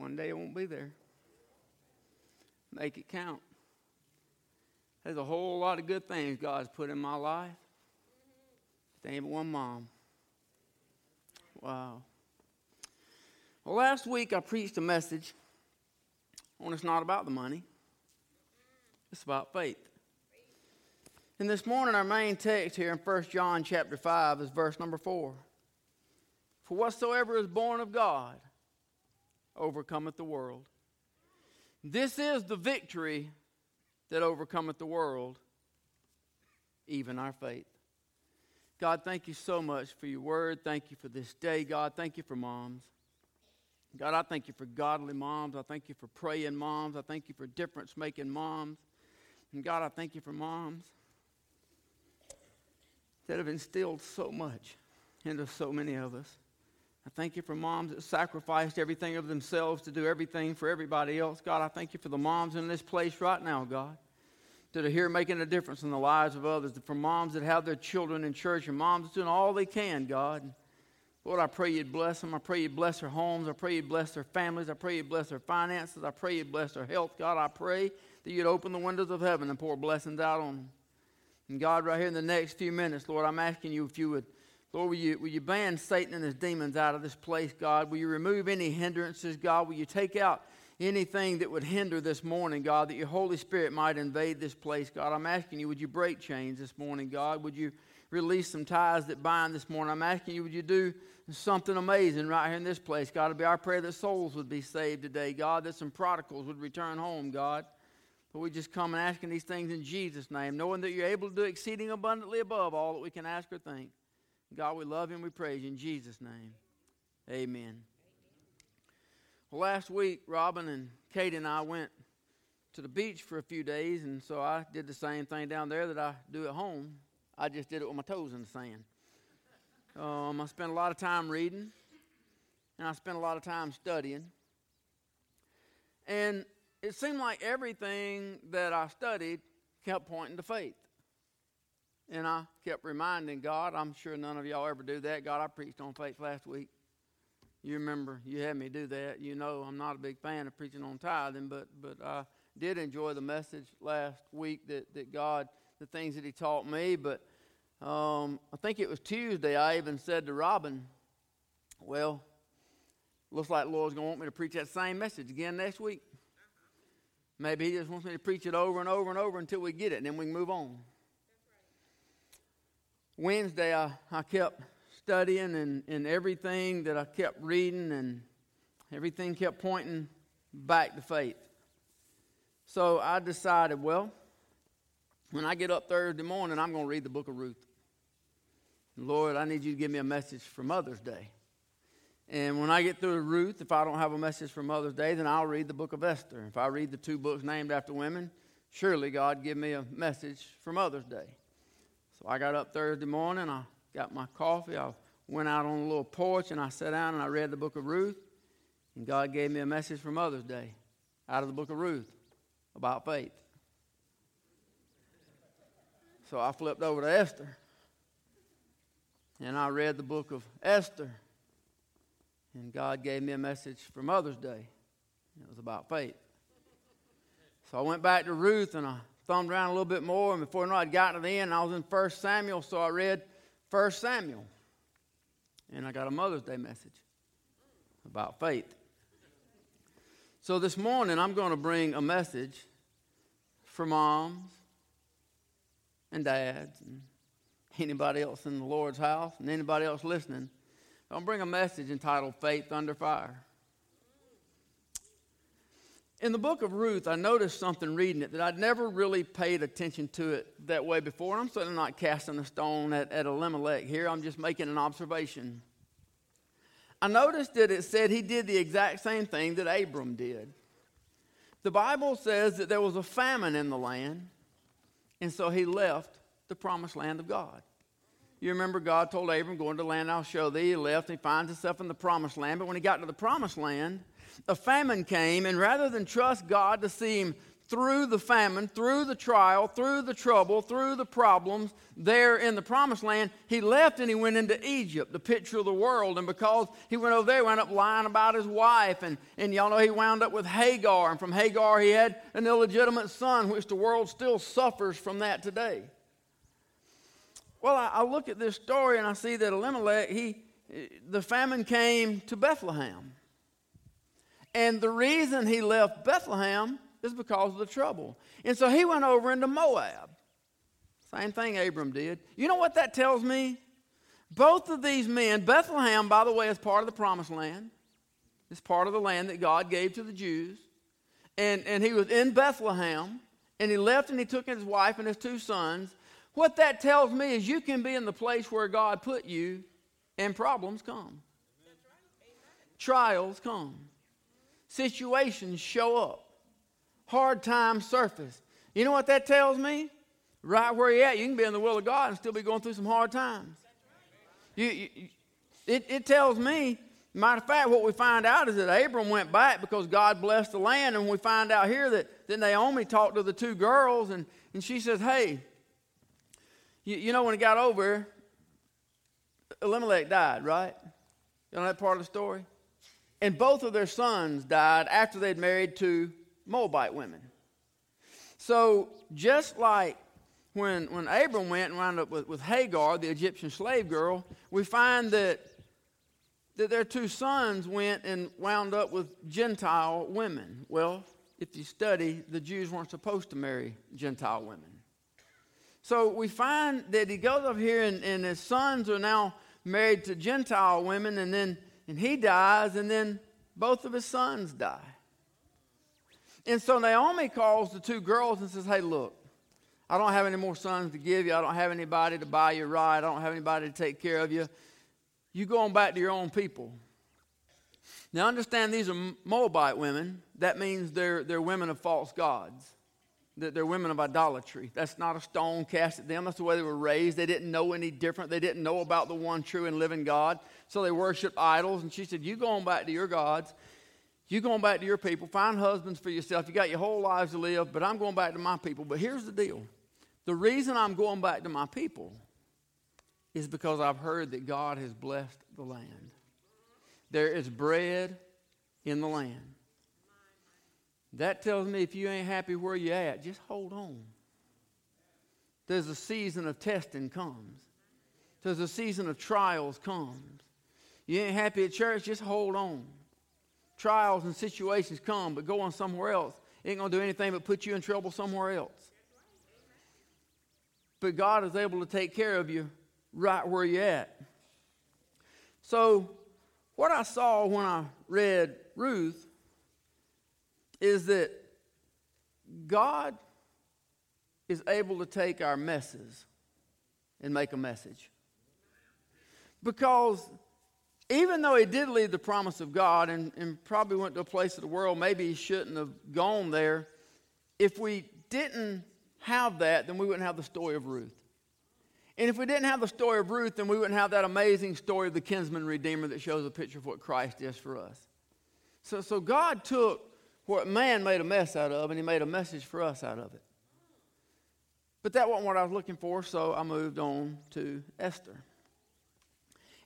One day it won't be there. Make it count. There's a whole lot of good things God's put in my life. Ain't one mom. Wow. Well, last week I preached a message on it's not about the money, it's about faith. And this morning, our main text here in 1 John chapter 5 is verse number 4. For whatsoever is born of God overcometh the world. This is the victory that overcometh the world, even our faith. God, thank you so much for your word. Thank you for this day, God. Thank you for moms. God, I thank you for godly moms. I thank you for praying moms. I thank you for difference making moms. And God, I thank you for moms that have instilled so much into so many of us. I thank you for moms that sacrificed everything of themselves to do everything for everybody else. God, I thank you for the moms in this place right now, God, that are here making a difference in the lives of others. For moms that have their children in church and moms doing all they can, God. Lord, I pray you'd bless them. I pray you'd bless their homes. I pray you'd bless their families. I pray you'd bless their finances. I pray you'd bless their health. God, I pray that you'd open the windows of heaven and pour blessings out on them. And God, right here in the next few minutes, Lord, I'm asking you if you would Lord, will you, will you ban Satan and his demons out of this place, God? Will you remove any hindrances, God? Will you take out anything that would hinder this morning, God, that your Holy Spirit might invade this place, God? I'm asking you, would you break chains this morning, God? Would you release some ties that bind this morning? I'm asking you, would you do something amazing right here in this place, God? It'd be our prayer that souls would be saved today, God, that some prodigals would return home, God. But we just come and asking these things in Jesus' name, knowing that you're able to do exceeding abundantly above all that we can ask or think. God, we love you and we praise you in Jesus' name. Amen. Well, last week, Robin and Kate and I went to the beach for a few days, and so I did the same thing down there that I do at home. I just did it with my toes in the sand. Um, I spent a lot of time reading, and I spent a lot of time studying. And it seemed like everything that I studied kept pointing to faith. And I kept reminding God, I'm sure none of y'all ever do that. God, I preached on faith last week. You remember you had me do that. You know I'm not a big fan of preaching on tithing, but but I did enjoy the message last week that, that God, the things that He taught me. But um, I think it was Tuesday, I even said to Robin, Well, looks like the Lord's going to want me to preach that same message again next week. Maybe He just wants me to preach it over and over and over until we get it, and then we can move on. Wednesday, I, I kept studying, and, and everything that I kept reading, and everything kept pointing back to faith. So I decided, well, when I get up Thursday morning, I'm going to read the book of Ruth. Lord, I need you to give me a message for Mother's Day. And when I get through Ruth, if I don't have a message for Mother's Day, then I'll read the book of Esther. If I read the two books named after women, surely God give me a message for Mother's Day. So I got up Thursday morning, I got my coffee, I went out on a little porch, and I sat down and I read the book of Ruth. And God gave me a message for Mother's Day out of the book of Ruth about faith. So I flipped over to Esther. And I read the book of Esther. And God gave me a message for Mother's Day. It was about faith. So I went back to Ruth and I thumbed around a little bit more, and before I gotten to the end, I was in 1 Samuel, so I read 1 Samuel. And I got a Mother's Day message about faith. So this morning, I'm going to bring a message for moms and dads and anybody else in the Lord's house and anybody else listening. I'm going to bring a message entitled Faith Under Fire. In the book of Ruth, I noticed something reading it that I'd never really paid attention to it that way before. I'm certainly not casting a stone at, at Elimelech here, I'm just making an observation. I noticed that it said he did the exact same thing that Abram did. The Bible says that there was a famine in the land, and so he left the promised land of God. You remember God told Abram, Go into the land I'll show thee. He left, and he finds himself in the promised land. But when he got to the promised land, a famine came, and rather than trust God to see him through the famine, through the trial, through the trouble, through the problems there in the promised land, he left and he went into Egypt, the picture of the world. And because he went over there, he wound up lying about his wife. And, and y'all know he wound up with Hagar. And from Hagar, he had an illegitimate son, which the world still suffers from that today. Well, I, I look at this story and I see that Elimelech, he, the famine came to Bethlehem. And the reason he left Bethlehem is because of the trouble. And so he went over into Moab. Same thing Abram did. You know what that tells me? Both of these men, Bethlehem, by the way, is part of the promised land. It's part of the land that God gave to the Jews. And, and he was in Bethlehem, and he left and he took his wife and his two sons. What that tells me is you can be in the place where God put you, and problems come. Trials come. Situations show up hard times surface. You know what that tells me? Right where you're at, you can be in the will of God and still be going through some hard times. You, you, it, it tells me, matter of fact, what we find out is that Abram went back because God blessed the land, and we find out here that, that Naomi talked to the two girls, and, and she says, Hey, you, you know, when it got over, Elimelech died, right? You know that part of the story? And both of their sons died after they'd married two Moabite women. So just like when, when Abram went and wound up with, with Hagar, the Egyptian slave girl, we find that, that their two sons went and wound up with Gentile women. Well, if you study, the Jews weren't supposed to marry Gentile women. So we find that he goes up here and, and his sons are now married to Gentile women, and then and he dies, and then both of his sons die. And so Naomi calls the two girls and says, Hey, look, I don't have any more sons to give you. I don't have anybody to buy you ride. I don't have anybody to take care of you. You go on back to your own people. Now, understand these are Moabite women. That means they're, they're women of false gods. They're women of idolatry. That's not a stone cast at them. That's the way they were raised. They didn't know any different. They didn't know about the one true and living God. So they worship idols. And she said, You going back to your gods. You going back to your people, find husbands for yourself. You got your whole lives to live, but I'm going back to my people. But here's the deal the reason I'm going back to my people is because I've heard that God has blessed the land. There is bread in the land. That tells me if you ain't happy where you're at, just hold on. There's a season of testing comes. There's a season of trials comes. You ain't happy at church, just hold on trials and situations come, but going somewhere else ain't going to do anything but put you in trouble somewhere else. But God is able to take care of you right where you're at. So, what I saw when I read Ruth is that God is able to take our messes and make a message. Because even though he did leave the promise of God and, and probably went to a place of the world, maybe he shouldn't have gone there. If we didn't have that, then we wouldn't have the story of Ruth. And if we didn't have the story of Ruth, then we wouldn't have that amazing story of the kinsman redeemer that shows a picture of what Christ is for us. So, so God took what man made a mess out of and he made a message for us out of it. But that wasn't what I was looking for, so I moved on to Esther.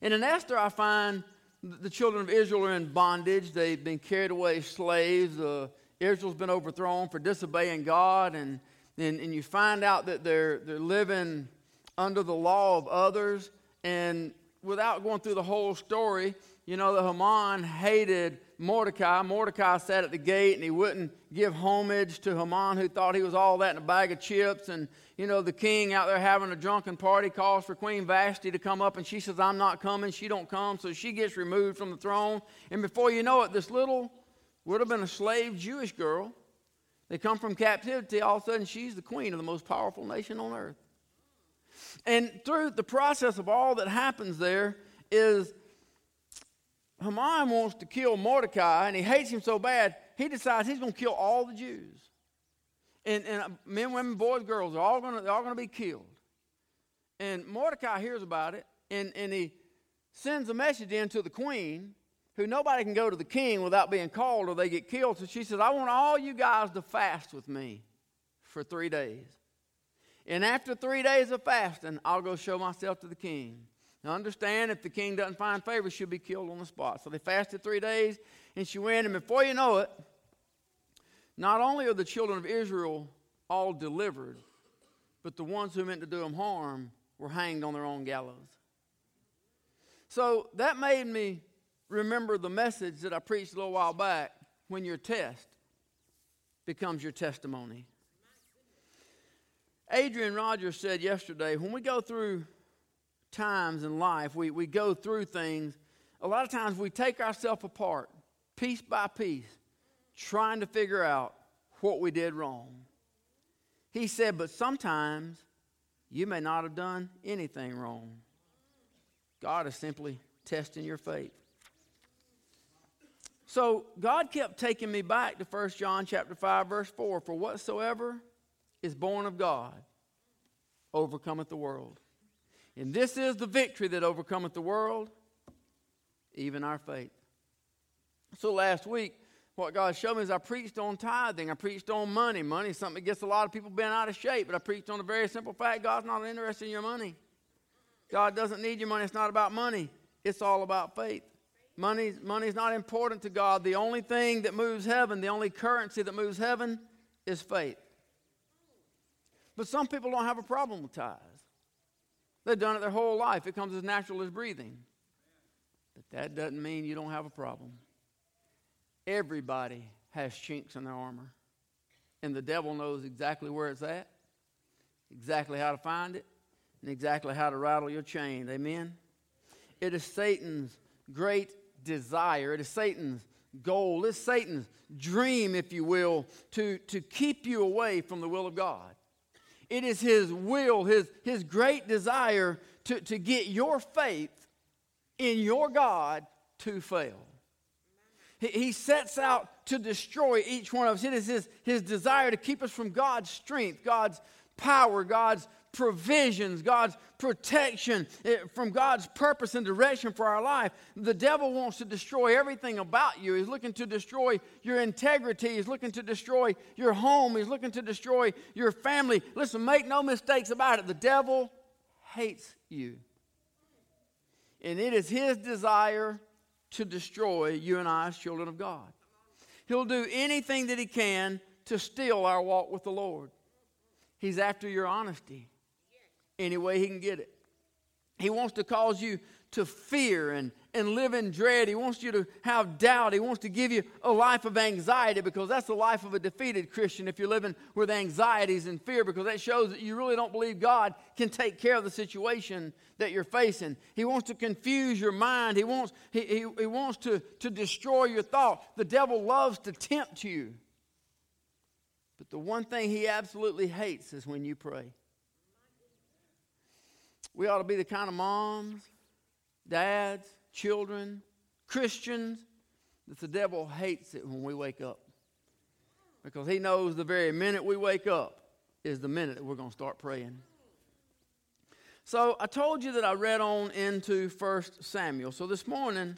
And in Esther, I find the children of Israel are in bondage. They've been carried away slaves. Uh, Israel's been overthrown for disobeying God. And, and, and you find out that they're, they're living under the law of others. And without going through the whole story, you know, that Haman hated Mordecai. Mordecai sat at the gate and he wouldn't give homage to Haman, who thought he was all that in a bag of chips. And, you know, the king out there having a drunken party calls for Queen Vashti to come up, and she says, I'm not coming. She don't come, so she gets removed from the throne. And before you know it, this little, would have been a slave Jewish girl, they come from captivity, all of a sudden she's the queen of the most powerful nation on earth. And through the process of all that happens there is Haman wants to kill Mordecai, and he hates him so bad, he decides he's going to kill all the Jews. And, and uh, men, women, boys, girls are all going to, they're all going to be killed. And Mordecai hears about it, and, and he sends a message in to the queen who nobody can go to the king without being called or they get killed. So she says, I want all you guys to fast with me for three days. And after three days of fasting, I'll go show myself to the king. Now, understand, if the king doesn't find favor, she'll be killed on the spot. So they fasted three days, and she went, and before you know it, not only are the children of Israel all delivered, but the ones who meant to do them harm were hanged on their own gallows. So that made me remember the message that I preached a little while back when your test becomes your testimony. Adrian Rogers said yesterday when we go through times in life, we, we go through things, a lot of times we take ourselves apart, piece by piece, trying to figure out what we did wrong. He said, but sometimes you may not have done anything wrong. God is simply testing your faith. So God kept taking me back to 1 John chapter 5 verse 4 for whatsoever is born of God overcometh the world. And this is the victory that overcometh the world, even our faith. So last week, what God showed me is I preached on tithing. I preached on money. Money is something that gets a lot of people bent out of shape, but I preached on a very simple fact God's not interested in your money. God doesn't need your money. It's not about money, it's all about faith. Money, money is not important to God. The only thing that moves heaven, the only currency that moves heaven, is faith. But some people don't have a problem with tithes. They've done it their whole life. It comes as natural as breathing. But that doesn't mean you don't have a problem. Everybody has chinks in their armor. And the devil knows exactly where it's at, exactly how to find it, and exactly how to rattle your chain. Amen? It is Satan's great desire, it is Satan's goal, it's Satan's dream, if you will, to, to keep you away from the will of God. It is his will, his, his great desire to, to get your faith in your God to fail. He, he sets out to destroy each one of us. It is his, his desire to keep us from God's strength, God's power, God's provisions, God's protection, eh, from God's purpose and direction for our life. The devil wants to destroy everything about you. He's looking to destroy your integrity. He's looking to destroy your home. He's looking to destroy your family. Listen, make no mistakes about it. The devil hates you. And it is his desire to destroy you and I as children of God. He'll do anything that he can to steal our walk with the Lord. He's after your honesty any way he can get it. He wants to cause you to fear and, and live in dread. He wants you to have doubt. He wants to give you a life of anxiety because that's the life of a defeated Christian if you're living with anxieties and fear because that shows that you really don't believe God can take care of the situation that you're facing. He wants to confuse your mind. He wants, he, he, he wants to, to destroy your thought. The devil loves to tempt you. But the one thing he absolutely hates is when you pray. We ought to be the kind of moms, dads, children, Christians that the devil hates it when we wake up. Because he knows the very minute we wake up is the minute that we're going to start praying. So I told you that I read on into 1 Samuel. So this morning,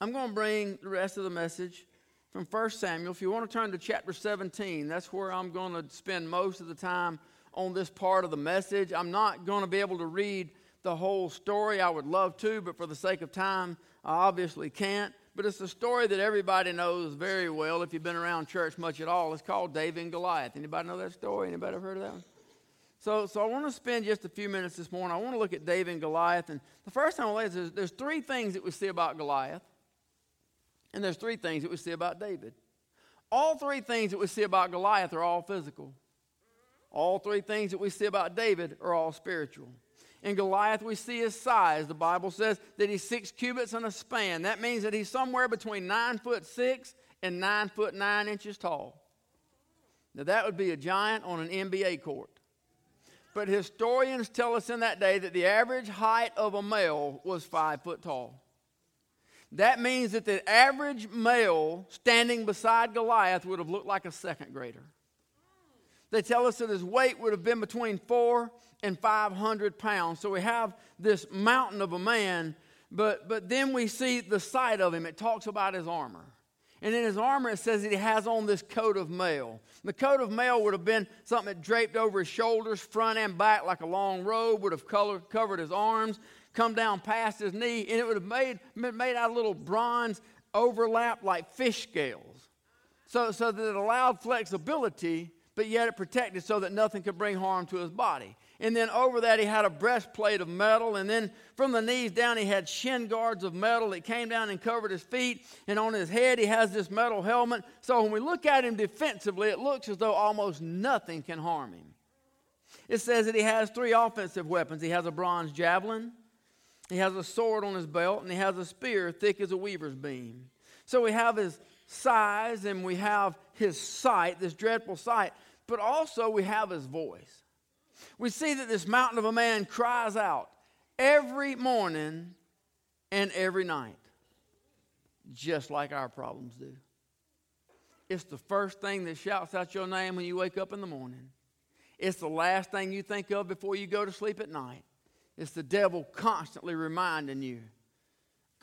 I'm going to bring the rest of the message from 1 Samuel. If you want to turn to chapter 17, that's where I'm going to spend most of the time on this part of the message. I'm not going to be able to read the whole story. I would love to, but for the sake of time, I obviously can't. But it's a story that everybody knows very well if you've been around church much at all. It's called David and Goliath. Anybody know that story? Anybody ever heard of that one? So, so I want to spend just a few minutes this morning. I want to look at David and Goliath. And the first thing I is there's three things that we see about Goliath, and there's three things that we see about David. All three things that we see about Goliath are all physical. All three things that we see about David are all spiritual. In Goliath, we see his size. The Bible says that he's six cubits and a span. That means that he's somewhere between nine foot six and nine foot nine inches tall. Now, that would be a giant on an NBA court. But historians tell us in that day that the average height of a male was five foot tall. That means that the average male standing beside Goliath would have looked like a second grader. They tell us that his weight would have been between four and 500 pounds. So we have this mountain of a man but, but then we see the sight of him. It talks about his armor. And in his armor, it says that he has on this coat of mail. The coat of mail would have been something that draped over his shoulders, front and back, like a long robe, would have colored, covered his arms, come down past his knee, and it would have made, made out of little bronze overlap like fish scales. So, so that it allowed flexibility, but yet it protected so that nothing could bring harm to his body. And then over that, he had a breastplate of metal. And then from the knees down, he had shin guards of metal that came down and covered his feet. And on his head, he has this metal helmet. So when we look at him defensively, it looks as though almost nothing can harm him. It says that he has three offensive weapons he has a bronze javelin, he has a sword on his belt, and he has a spear thick as a weaver's beam. So we have his size and we have his sight, this dreadful sight, but also we have his voice we see that this mountain of a man cries out every morning and every night, just like our problems do. It's the first thing that shouts out your name when you wake up in the morning. It's the last thing you think of before you go to sleep at night. It's the devil constantly reminding you,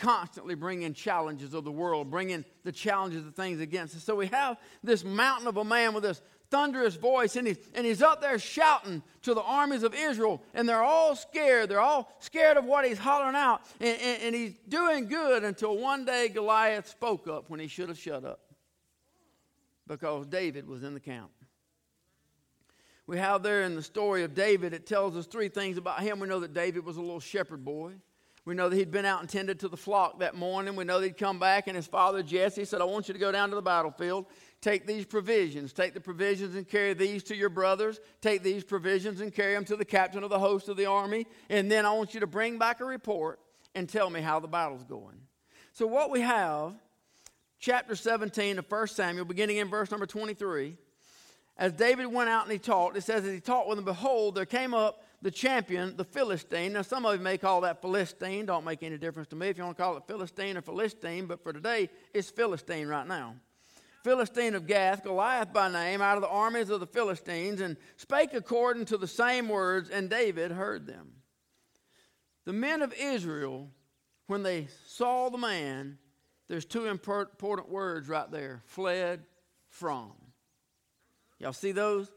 constantly bringing challenges of the world, bringing the challenges of things against us. So we have this mountain of a man with this thunderous voice, and he's, and he's up there shouting to the armies of Israel, and they're all scared. They're all scared of what he's hollering out, and, and, and he's doing good until one day Goliath spoke up when he should have shut up because David was in the camp. We have there in the story of David, it tells us three things about him. We know that David was a little shepherd boy. We know that he'd been out and tended to the flock that morning. We know that he'd come back, and his father Jesse said, I want you to go down to the battlefield Take these provisions. Take the provisions and carry these to your brothers. Take these provisions and carry them to the captain of the host of the army. And then I want you to bring back a report and tell me how the battle's going. So, what we have, chapter 17 of 1 Samuel, beginning in verse number 23, as David went out and he talked, it says, as he talked with them, behold, there came up the champion, the Philistine. Now, some of you may call that Philistine. Don't make any difference to me if you want to call it Philistine or Philistine, but for today, it's Philistine right now. Philistine of Gath, Goliath by name, out of the armies of the Philistines, and spake according to the same words, and David heard them. The men of Israel, when they saw the man, there's two important words right there fled from. Y'all see those?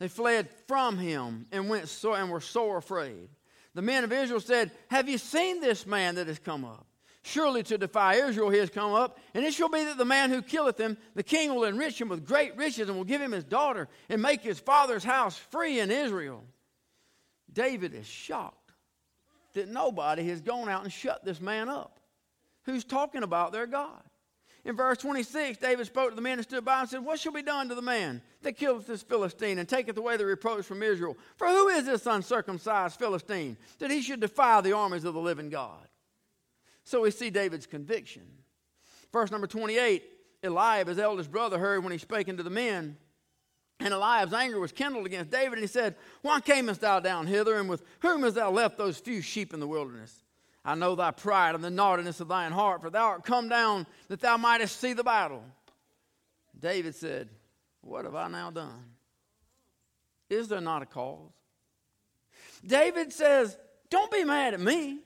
They fled from him and went so, and were sore afraid. The men of Israel said, Have you seen this man that has come up? Surely to defy Israel he has come up, and it shall be that the man who killeth him, the king will enrich him with great riches, and will give him his daughter, and make his father's house free in Israel. David is shocked that nobody has gone out and shut this man up who's talking about their God. In verse 26, David spoke to the men and stood by and said, What shall be done to the man that killeth this Philistine and taketh away the reproach from Israel? For who is this uncircumcised Philistine that he should defy the armies of the living God? So we see David's conviction. Verse number 28 Eliab, his eldest brother, heard when he spake unto the men. And Eliab's anger was kindled against David, and he said, Why camest thou down hither, and with whom hast thou left those few sheep in the wilderness? I know thy pride and the naughtiness of thine heart, for thou art come down that thou mightest see the battle. David said, What have I now done? Is there not a cause? David says, Don't be mad at me.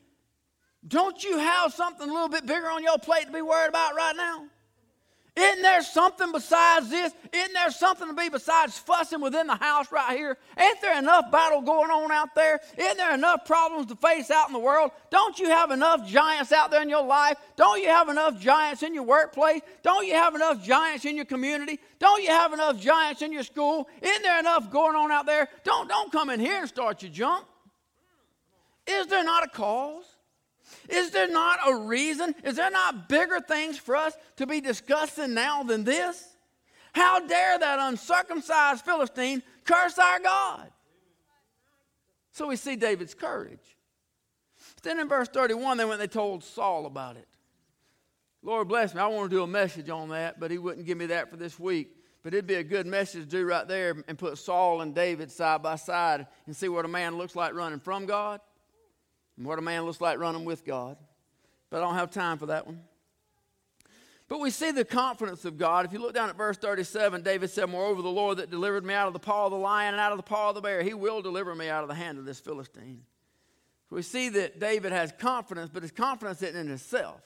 Don't you have something a little bit bigger on your plate to be worried about right now? Isn't there something besides this? Isn't there something to be besides fussing within the house right here? Ain't there enough battle going on out there? Isn't there enough problems to face out in the world? Don't you have enough giants out there in your life? Don't you have enough giants in your workplace? Don't you have enough giants in your community? Don't you have enough giants in your school? Isn't there enough going on out there? Don't, don't come in here and start your junk. Is there not a cause? Is there not a reason? Is there not bigger things for us to be discussing now than this? How dare that uncircumcised Philistine curse our God? So we see David's courage. Then in verse 31, they went and they told Saul about it. Lord bless me, I want to do a message on that, but he wouldn't give me that for this week. But it'd be a good message to do right there and put Saul and David side by side and see what a man looks like running from God and what a man looks like running with God. But I don't have time for that one. But we see the confidence of God. If you look down at verse 37, David said, Moreover, the Lord that delivered me out of the paw of the lion and out of the paw of the bear, he will deliver me out of the hand of this Philistine. We see that David has confidence, but his confidence isn't in himself.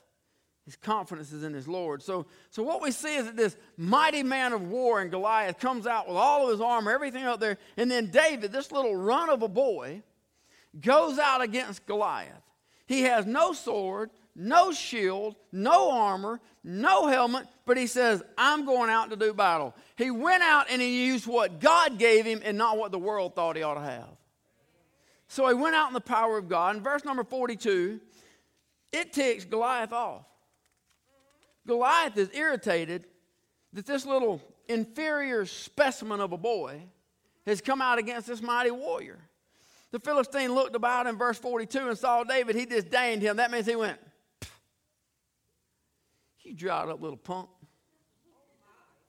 His confidence is in his Lord. So, so what we see is that this mighty man of war in Goliath comes out with all of his armor, everything out there, and then David, this little run of a boy, goes out against Goliath. He has no sword, no shield, no armor, no helmet, but he says, I'm going out to do battle. He went out and he used what God gave him and not what the world thought he ought to have. So he went out in the power of God. In verse number 42, it ticks Goliath off. Goliath is irritated that this little inferior specimen of a boy has come out against this mighty warrior. The Philistine looked about in verse 42 and saw David. He disdained him. That means he went, You dried up little punk.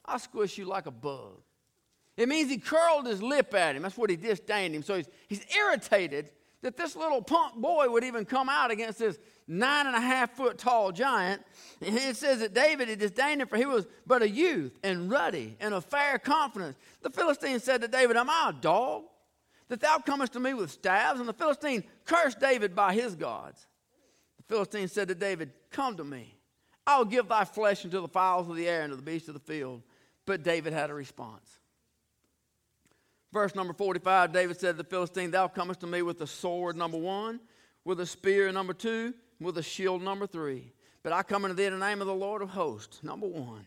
I'll squish you like a bug. It means he curled his lip at him. That's what he disdained him. So he's, he's irritated that this little punk boy would even come out against this nine and a half foot tall giant. And it says that David had disdained him for he was but a youth and ruddy and of fair confidence. The Philistine said to David, Am I a dog that thou comest to me with staves? And the Philistine cursed David by his gods. The Philistine said to David, Come to me. I will give thy flesh unto the fowls of the air and to the beasts of the field. But David had a response. Verse number 45 David said to the Philistine, Thou comest to me with a sword, number one, with a spear, number two, with a shield, number three. But I come unto thee in the name of the Lord of hosts, number one,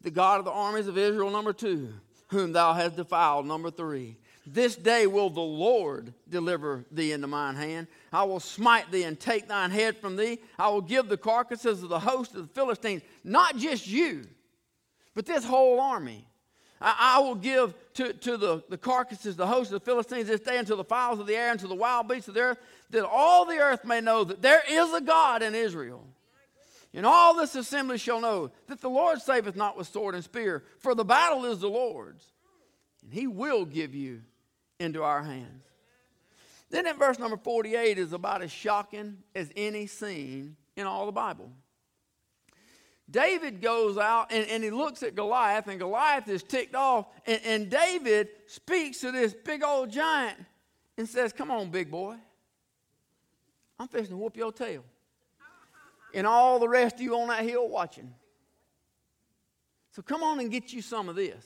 the God of the armies of Israel, number two, whom thou hast defiled, number three. This day will the Lord deliver thee into mine hand. I will smite thee and take thine head from thee. I will give the carcasses of the host of the Philistines, not just you, but this whole army I, I will give to, to the, the carcasses, the host of the Philistines this day, unto the fowls of the air, and to the wild beasts of the earth, that all the earth may know that there is a God in Israel. And all this assembly shall know that the Lord saveth not with sword and spear, for the battle is the Lord's, and he will give you into our hands. Then in verse number 48 is about as shocking as any scene in all the Bible. David goes out and, and he looks at Goliath, and Goliath is ticked off. And, and David speaks to this big old giant and says, Come on, big boy. I'm fixing to whoop your tail. And all the rest of you on that hill watching. So come on and get you some of this.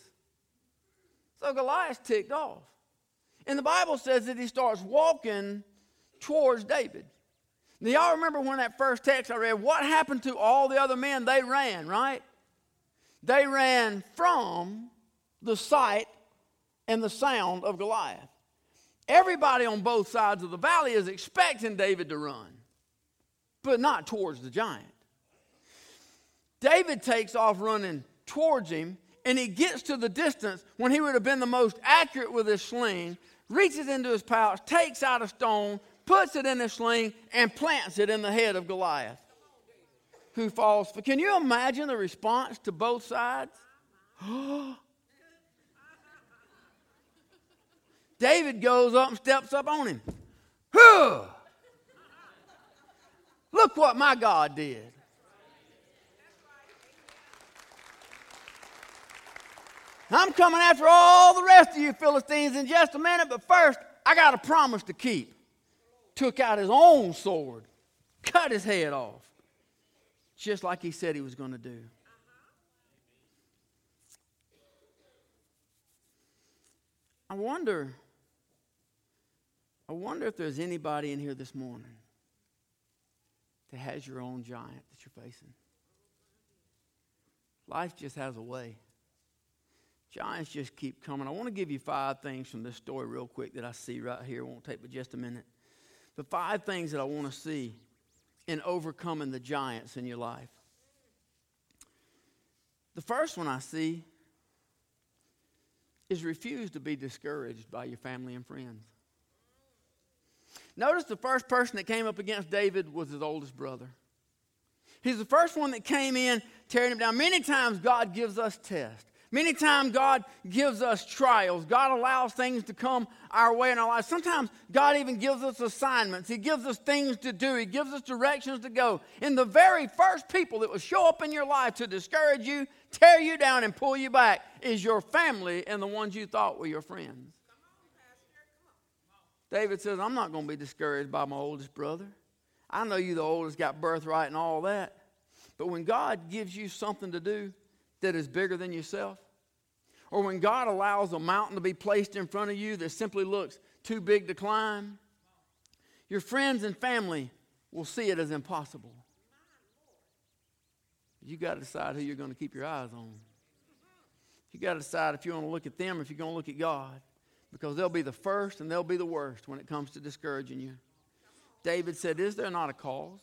So Goliath's ticked off. And the Bible says that he starts walking towards David. Now, y'all remember when that first text I read, what happened to all the other men? They ran, right? They ran from the sight and the sound of Goliath. Everybody on both sides of the valley is expecting David to run, but not towards the giant. David takes off running towards him, and he gets to the distance when he would have been the most accurate with his sling, reaches into his pouch, takes out a stone, puts it in a sling, and plants it in the head of Goliath, who falls. Can you imagine the response to both sides? David goes up and steps up on him. Look what my God did. I'm coming after all the rest of you Philistines in just a minute, but first, I got a promise to keep took out his own sword, cut his head off, just like he said he was going to do. I wonder, I wonder if there's anybody in here this morning that has your own giant that you're facing. Life just has a way. Giants just keep coming. I want to give you five things from this story real quick that I see right here. It won't take but just a minute. The five things that I want to see in overcoming the giants in your life. The first one I see is refuse to be discouraged by your family and friends. Notice the first person that came up against David was his oldest brother. He's the first one that came in tearing him down. Many times God gives us tests. Many times God gives us trials. God allows things to come our way in our lives. Sometimes God even gives us assignments. He gives us things to do. He gives us directions to go. And the very first people that will show up in your life to discourage you, tear you down, and pull you back is your family and the ones you thought were your friends. David says, I'm not going to be discouraged by my oldest brother. I know you, the oldest, got birthright and all that. But when God gives you something to do that is bigger than yourself, or when God allows a mountain to be placed in front of you that simply looks too big to climb, your friends and family will see it as impossible. You got to decide who you're going to keep your eyes on. You got to decide if you want to look at them or if you're going to look at God. Because they'll be the first and they'll be the worst when it comes to discouraging you. David said, Is there not a cause?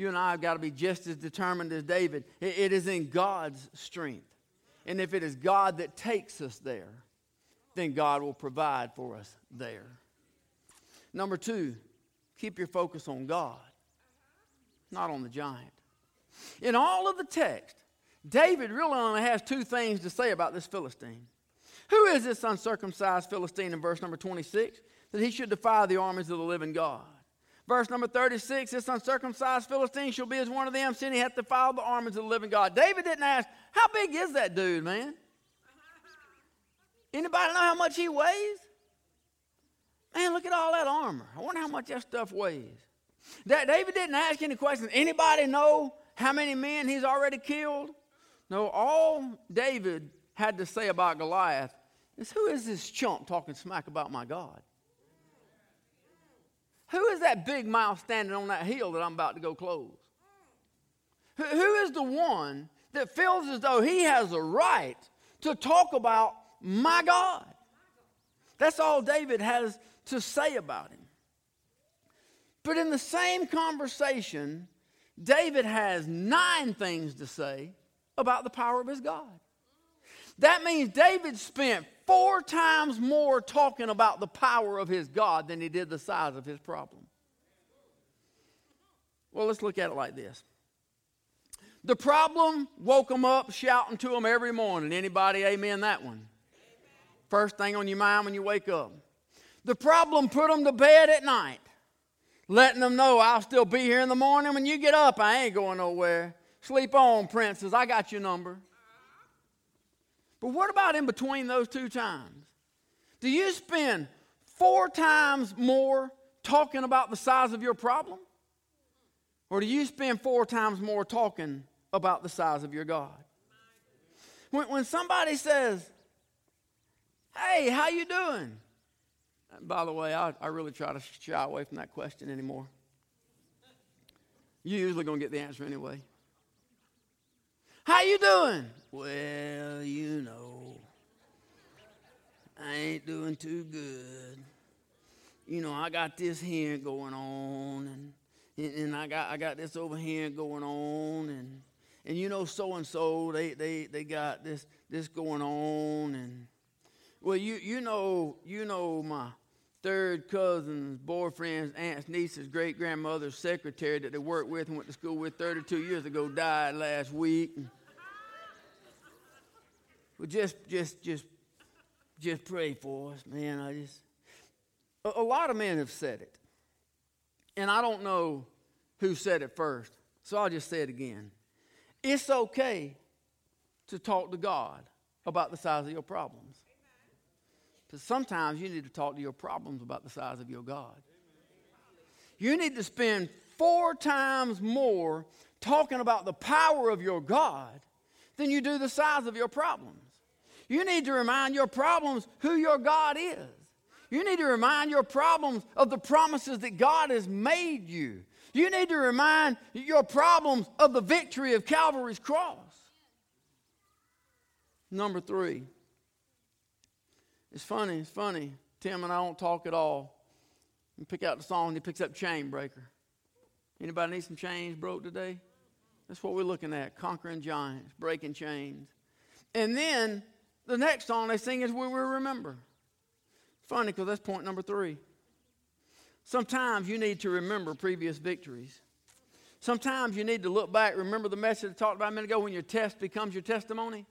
You and I have got to be just as determined as David. it is in God's strength. And if it is God that takes us there, then God will provide for us there. Number two, keep your focus on God, not on the giant. In all of the text, David really only has two things to say about this Philistine. Who is this uncircumcised Philistine in verse number 26? That he should defy the armies of the living God. Verse number 36 this uncircumcised Philistine shall be as one of them, seeing he hath defiled the armies of the living God. David didn't ask, How big is that dude, man? Anybody know how much he weighs? Man, look at all that armor. I wonder how much that stuff weighs. That David didn't ask any questions. Anybody know how many men he's already killed? No, all David had to say about Goliath is who is this chump talking smack about my God? Who is that big mouth standing on that hill that I'm about to go close? Who, who is the one that feels as though he has a right to talk about my God? That's all David has to say about him. But in the same conversation, David has nine things to say about the power of his God. That means David spent four times more talking about the power of his God than he did the size of his problem. Well, let's look at it like this. The problem woke him up shouting to him every morning. Anybody amen that one? First thing on your mind when you wake up. The problem put him to bed at night, letting them know I'll still be here in the morning. When you get up, I ain't going nowhere. Sleep on, princess. I got your number. But what about in between those two times? Do you spend four times more talking about the size of your problem? Or do you spend four times more talking about the size of your God? When, when somebody says, hey, how you doing? by the way, I, I really try to shy away from that question anymore. You're usually going to get the answer anyway. How you doing? Well, you know, I ain't doing too good. You know, I got this here going on, and, and I got I got this over here going on, and and you know, so and so they they they got this this going on, and well, you you know you know my third cousin's boyfriend's aunt's niece's great grandmother's secretary that they worked with and went to school with 32 years ago died last week. Well, just, just, just, just pray for us, man. I just, a, a lot of men have said it, and I don't know who said it first, so I'll just say it again. It's okay to talk to God about the size of your problems. Because sometimes you need to talk to your problems about the size of your God. You need to spend four times more talking about the power of your God than you do the size of your problems. You need to remind your problems who your God is. You need to remind your problems of the promises that God has made you. You need to remind your problems of the victory of Calvary's cross. Number three. It's funny, it's funny. Tim and I don't talk at all. We pick out the song, he picks up Chain Breaker. Anybody need some chains broke today? That's what we're looking at conquering giants, breaking chains. And then the next song they sing is We Will Remember. Funny because that's point number three. Sometimes you need to remember previous victories. Sometimes you need to look back, remember the message I talked about a minute ago when your test becomes your testimony?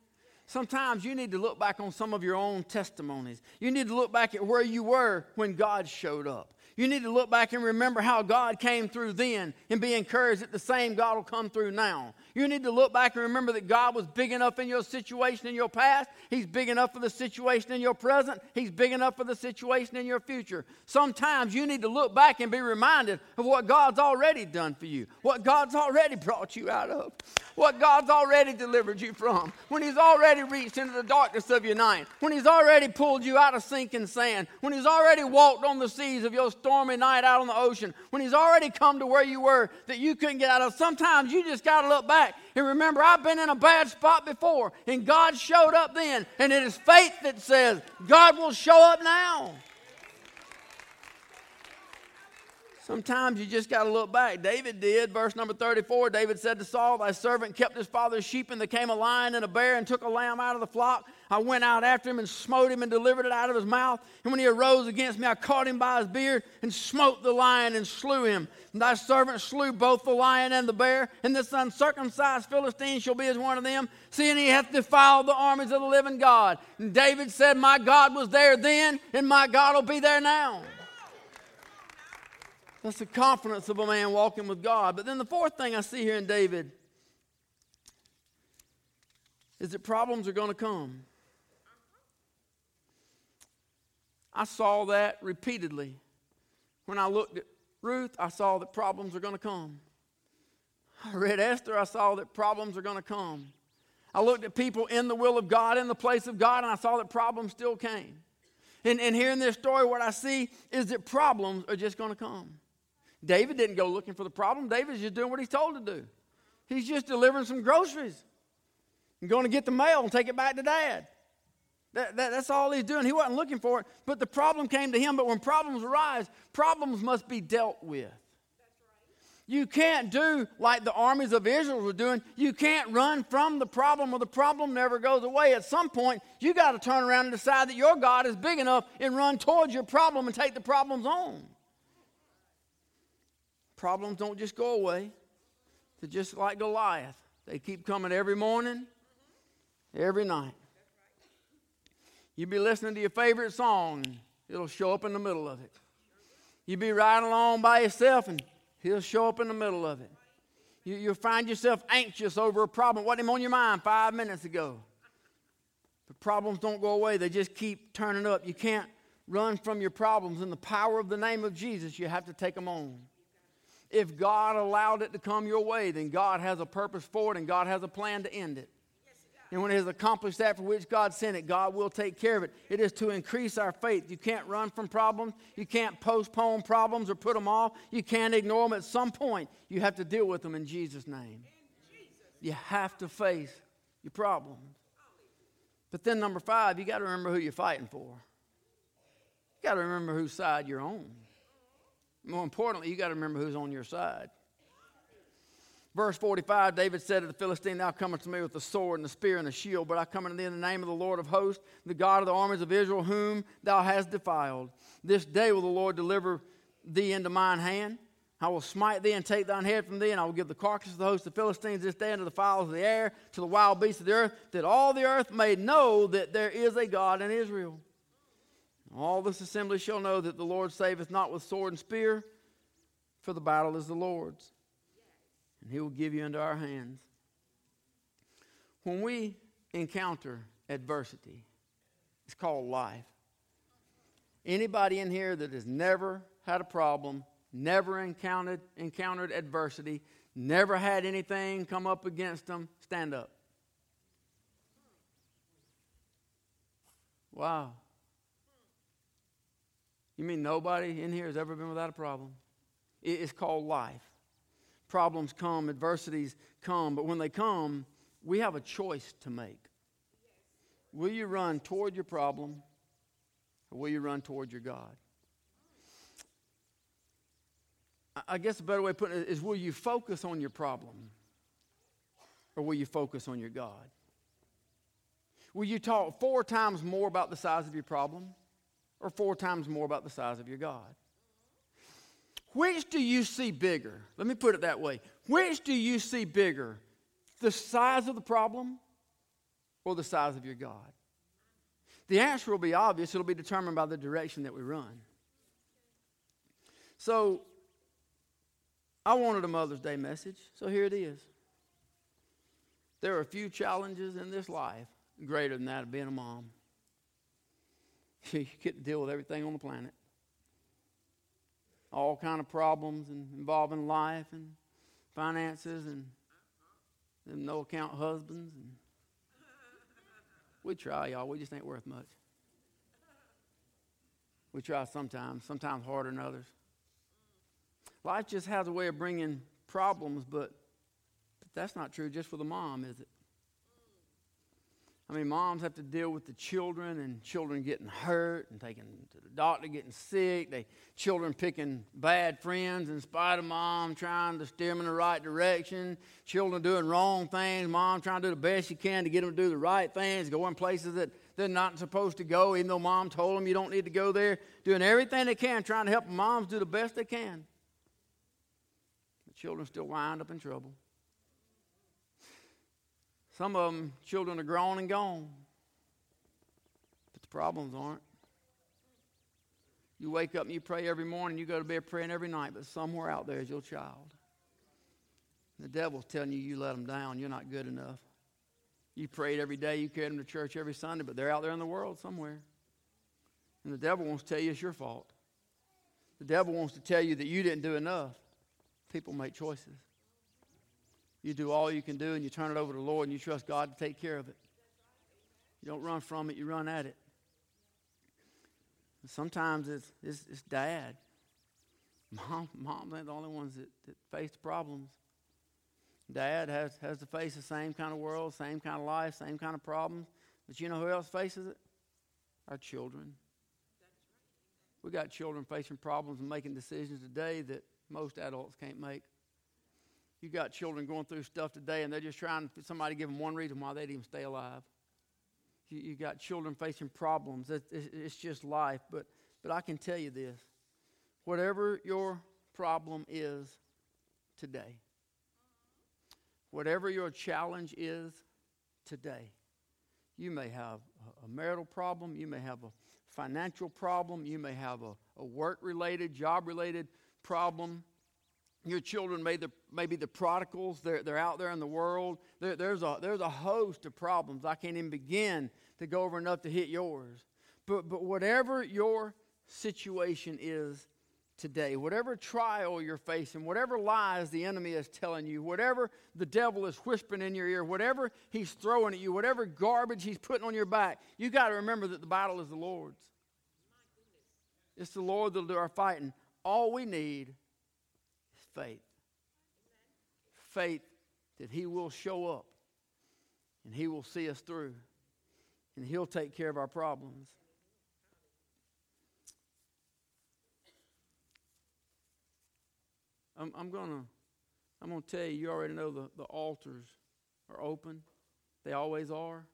Sometimes you need to look back on some of your own testimonies. You need to look back at where you were when God showed up. You need to look back and remember how God came through then and be encouraged that the same God will come through now. You need to look back and remember that God was big enough in your situation in your past. He's big enough for the situation in your present. He's big enough for the situation in your future. Sometimes you need to look back and be reminded of what God's already done for you, what God's already brought you out of, what God's already delivered you from, when He's already reached into the darkness of your night, when He's already pulled you out of sinking sand, when He's already walked on the seas of your stormy night out on the ocean, when He's already come to where you were that you couldn't get out of. Sometimes you just got to look back and remember, I've been in a bad spot before, and God showed up then. And it is faith that says, God will show up now. Sometimes you just got to look back. David did. Verse number 34 David said to Saul, Thy servant kept his father's sheep, and there came a lion and a bear and took a lamb out of the flock. I went out after him and smote him and delivered it out of his mouth. And when he arose against me, I caught him by his beard and smote the lion and slew him. And thy servant slew both the lion and the bear, and this uncircumcised Philistine shall be as one of them, seeing he hath defiled the armies of the living God. And David said, My God was there then, and my God will be there now. That's the confidence of a man walking with God. But then the fourth thing I see here in David is that problems are going to come. I saw that repeatedly. When I looked at Ruth, I saw that problems are going to come. I read Esther, I saw that problems are going to come. I looked at people in the will of God, in the place of God, and I saw that problems still came. And, and here in this story, what I see is that problems are just going to come. David didn't go looking for the problem. David's just doing what he's told to do. He's just delivering some groceries and going to get the mail and take it back to dad. That, that, that's all he's doing. He wasn't looking for it, but the problem came to him. But when problems arise, problems must be dealt with. You can't do like the armies of Israel were doing. You can't run from the problem, or the problem never goes away. At some point, you got to turn around and decide that your God is big enough and run towards your problem and take the problems on. Problems don't just go away. They're just like Goliath. They keep coming every morning, every night. You'd be listening to your favorite song, and it'll show up in the middle of it. You'd be riding along by yourself, and he'll show up in the middle of it. You, you'll find yourself anxious over a problem. What him on your mind five minutes ago? The problems don't go away, they just keep turning up. You can't run from your problems. In the power of the name of Jesus, you have to take them on. If God allowed it to come your way, then God has a purpose for it and God has a plan to end it. And when it has accomplished that for which God sent it, God will take care of it. It is to increase our faith. You can't run from problems. You can't postpone problems or put them off. You can't ignore them. At some point, you have to deal with them in Jesus' name. You have to face your problems. But then, number five, you got to remember who you're fighting for. You got to remember whose side you're on. More importantly, you got to remember who's on your side. Verse 45, David said to the Philistine, Thou comest to me with the sword and the spear and the shield, but I come unto thee in the name of the Lord of hosts, the God of the armies of Israel, whom thou hast defiled. This day will the Lord deliver thee into mine hand. I will smite thee and take thine head from thee, and I will give the carcass of the host of the Philistines this day unto the fowls of the air, to the wild beasts of the earth, that all the earth may know that there is a God in Israel. All this assembly shall know that the Lord saveth not with sword and spear, for the battle is the Lord's, and he will give you into our hands. When we encounter adversity, it's called life. Anybody in here that has never had a problem, never encountered, encountered adversity, never had anything come up against them, stand up. Wow. You mean nobody in here has ever been without a problem? It's called life. Problems come, adversities come, but when they come, we have a choice to make. Will you run toward your problem or will you run toward your God? I guess a better way of putting it is will you focus on your problem or will you focus on your God? Will you talk four times more about the size of your problem or four times more about the size of your God. Which do you see bigger? Let me put it that way. Which do you see bigger? The size of the problem or the size of your God? The answer will be obvious. It'll be determined by the direction that we run. So, I wanted a Mother's Day message, so here it is. There are a few challenges in this life greater than that of being a mom. You get to deal with everything on the planet. All kind of problems involving life and finances and, and no account husbands and we try, y'all. We just ain't worth much. We try sometimes, sometimes harder than others. Life just has a way of bringing problems, but, but that's not true just for the mom, is it? I mean, moms have to deal with the children and children getting hurt and taken to the doctor, getting sick. They children picking bad friends in spite of mom trying to steer them in the right direction. Children doing wrong things. Mom trying to do the best she can to get them to do the right things, going places that they're not supposed to go, even though mom told them you don't need to go there. Doing everything they can, trying to help moms do the best they can. The children still wind up in trouble. Some of them, children are grown and gone. But the problems aren't. You wake up and you pray every morning, you go to bed praying every night, but somewhere out there is your child. The devil's telling you you let them down, you're not good enough. You prayed every day, you carried them to church every Sunday, but they're out there in the world somewhere. And the devil wants to tell you it's your fault. The devil wants to tell you that you didn't do enough. People make choices. You do all you can do and you turn it over to the Lord and you trust God to take care of it. You don't run from it, you run at it. Sometimes it's, it's, it's dad. Mom, moms ain't the only ones that, that face problems. Dad has, has to face the same kind of world, same kind of life, same kind of problems. But you know who else faces it? Our children. We got children facing problems and making decisions today that most adults can't make. You got children going through stuff today, and they're just trying to somebody give them one reason why they'd even stay alive. You, you got children facing problems. It, it, it's just life. But, but I can tell you this whatever your problem is today, whatever your challenge is today, you may have a marital problem, you may have a financial problem, you may have a, a work related, job related problem your children may, the, may be the prodigals. They're, they're out there in the world. There, there's, a, there's a host of problems. I can't even begin to go over enough to hit yours. But, but whatever your situation is today, whatever trial you're facing, whatever lies the enemy is telling you, whatever the devil is whispering in your ear, whatever he's throwing at you, whatever garbage he's putting on your back, you got to remember that the battle is the Lord's. It's the Lord that'll do our fighting. All we need faith. Faith that He will show up and He will see us through and He'll take care of our problems. I'm, I'm going to I'm going to tell you, you already know the, the altars are open. They always are.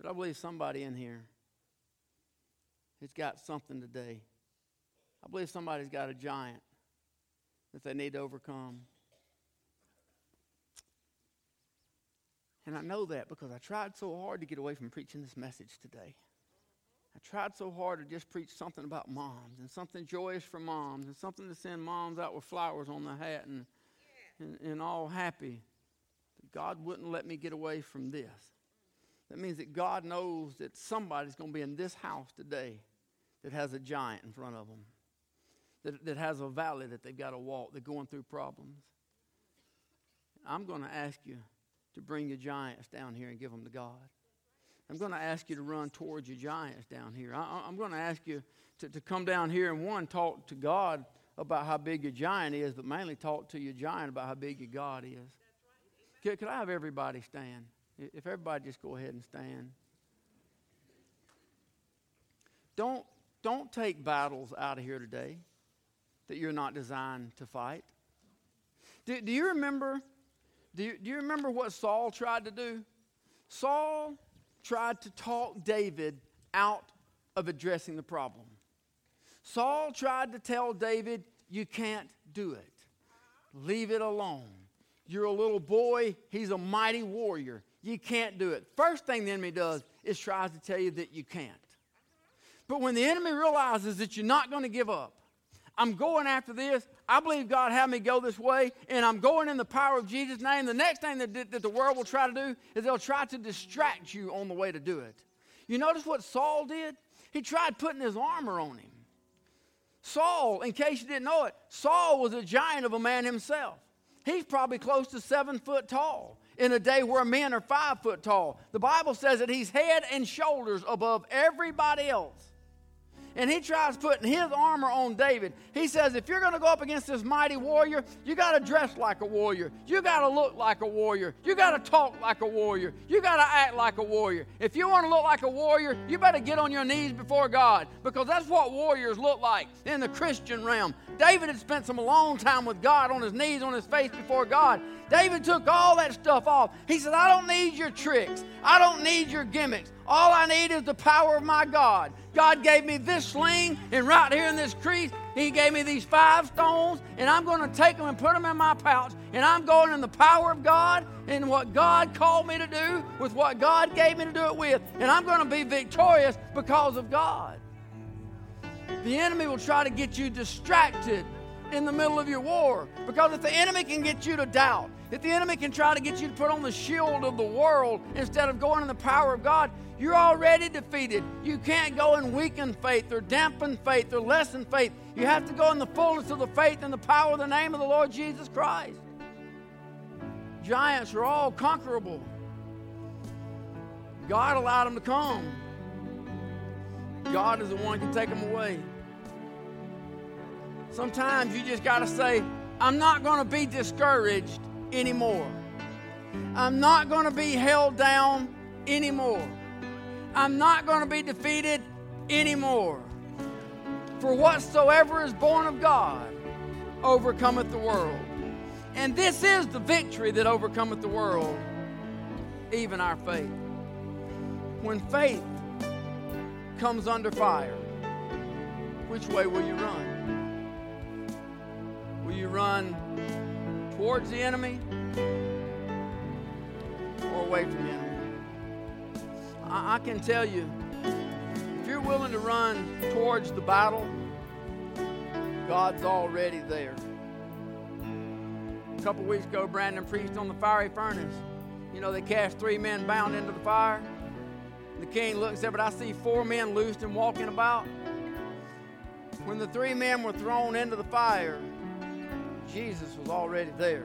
But I believe somebody in here has got something today I believe somebody's got a giant that they need to overcome. And I know that because I tried so hard to get away from preaching this message today. I tried so hard to just preach something about moms and something joyous for moms and something to send moms out with flowers on the hat and, and, and all happy. But God wouldn't let me get away from this. That means that God knows that somebody's going to be in this house today that has a giant in front of them that, that has a valley that they've got to walk. They're going through problems. I'm going to ask you to bring your giants down here and give them to God. I'm going to ask you to run towards your giants down here. I, am going to ask you to, to come down here and one, talk to God about how big your giant is, but mainly talk to your giant about how big your God is. Could, could I have everybody stand? If everybody just go ahead and stand. Don't, don't take battles out of here today that you're not designed to fight. Do, do you remember? Do you, do you remember what Saul tried to do? Saul tried to talk David out of addressing the problem. Saul tried to tell David, You can't do it. Leave it alone. You're a little boy, he's a mighty warrior. You can't do it. First thing the enemy does is tries to tell you that you can't. But when the enemy realizes that you're not going to give up, I'm going after this. I believe God had me go this way, and I'm going in the power of Jesus' name. The next thing that, that the world will try to do is they'll try to distract you on the way to do it. You notice what Saul did? He tried putting his armor on him. Saul, in case you didn't know it, Saul was a giant of a man himself. He's probably close to seven foot tall in a day where men are five foot tall. The Bible says that he's head and shoulders above everybody else and he tries putting his armor on David. He says, if you're going to go up against this mighty warrior, you got to dress like a warrior. You got to look like a warrior. You got to talk like a warrior. You got to act like a warrior. If you want to look like a warrior, you better get on your knees before God because that's what warriors look like in the Christian realm. David had spent some long time with God on his knees, on his face before God. David took all that stuff off. He said, I don't need your tricks. I don't need your gimmicks. All I need is the power of my God. God gave me this sling, and right here in this crease, He gave me these five stones, and I'm going to take them and put them in my pouch, and I'm going in the power of God and what God called me to do with what God gave me to do it with, and I'm going to be victorious because of God. The enemy will try to get you distracted in the middle of your war because if the enemy can get you to doubt, if the enemy can try to get you to put on the shield of the world instead of going in the power of God, you're already defeated. You can't go and weaken faith or dampen faith or lessen faith. You have to go in the fullness of the faith and the power of the name of the Lord Jesus Christ. Giants are all conquerable. God allowed them to come. God is the one who can take them away. Sometimes you just got to say, I'm not going to be discouraged anymore. I'm not going to be held down anymore. I'm not going to be defeated anymore. For whatsoever is born of God overcometh the world. And this is the victory that overcometh the world, even our faith. When faith comes under fire, which way will you run? Will you run towards the enemy or away from the enemy? I, I can tell you, if you're willing to run towards the battle, God's already there. A couple weeks ago, Brandon preached on the fiery furnace. You know, they cast three men bound into the fire. The king and said, But I see four men loosed and walking about. When the three men were thrown into the fire, Jesus was already there.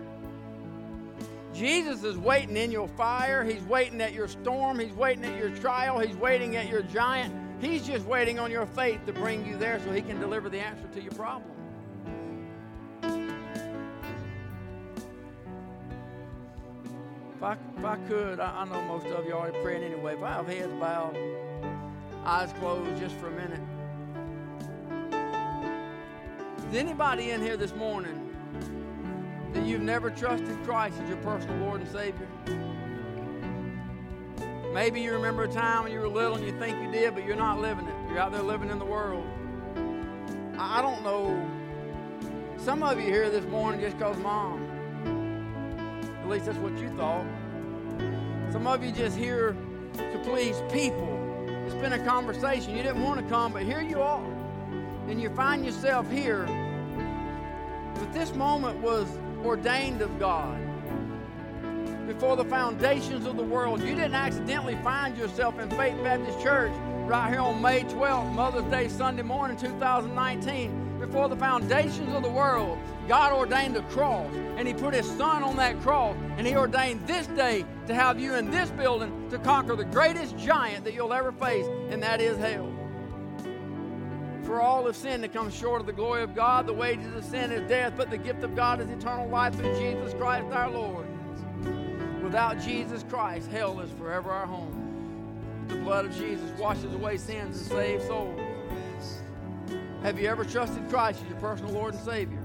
Jesus is waiting in your fire. He's waiting at your storm. He's waiting at your trial. He's waiting at your giant. He's just waiting on your faith to bring you there so he can deliver the answer to your problem. If I, if I could, I, I know most of you are already praying anyway. If I have heads bowed, eyes closed just for a minute. Is anybody in here this morning that you've never trusted Christ as your personal Lord and Savior? Maybe you remember a time when you were little and you think you did, but you're not living it. You're out there living in the world. I don't know. Some of you here this morning just because mom. At least that's what you thought. Some of you just here to please people. It's been a conversation. You didn't want to come, but here you are. And you find yourself here. But this moment was ordained of God before the foundations of the world. You didn't accidentally find yourself in Faith Baptist Church right here on May 12th, Mother's Day Sunday morning, 2019. Before the foundations of the world, God ordained a cross, and He put His Son on that cross, and He ordained this day to have you in this building to conquer the greatest giant that you'll ever face, and that is hell. For all have sinned and come short of the glory of God. The wages of sin is death, but the gift of God is eternal life through Jesus Christ our Lord. Without Jesus Christ, hell is forever our home. The blood of Jesus washes away sins and saves souls. Have you ever trusted Christ as your personal Lord and Savior?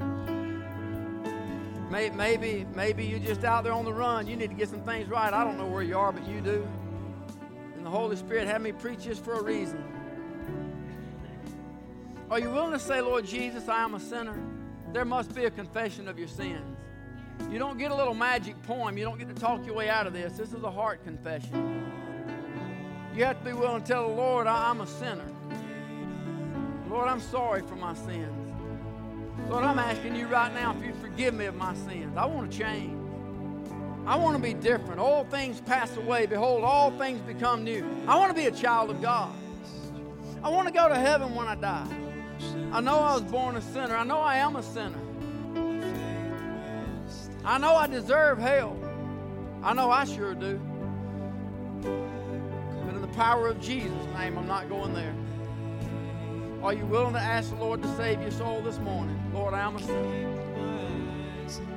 Maybe, maybe you're just out there on the run. You need to get some things right. I don't know where you are, but you do. And the Holy Spirit had me preach this for a reason. Are you willing to say, Lord Jesus, I am a sinner? There must be a confession of your sins. You don't get a little magic poem. You don't get to talk your way out of this. This is a heart confession. You have to be willing to tell the Lord, I'm a sinner. Lord, I'm sorry for my sins. Lord, I'm asking you right now if you forgive me of my sins. I want to change. I want to be different. All things pass away. Behold, all things become new. I want to be a child of God. I want to go to heaven when I die. I know I was born a sinner. I know I am a sinner. I know I deserve hell. I know I sure do. But in the power of Jesus' name, I'm not going there. Are you willing to ask the Lord to save your soul this morning? Lord, I am a sinner.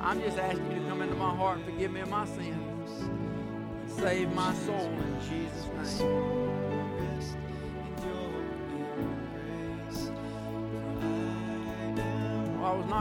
I'm just asking you to come into my heart and forgive me of my sins. Save my soul in Jesus' name. I was not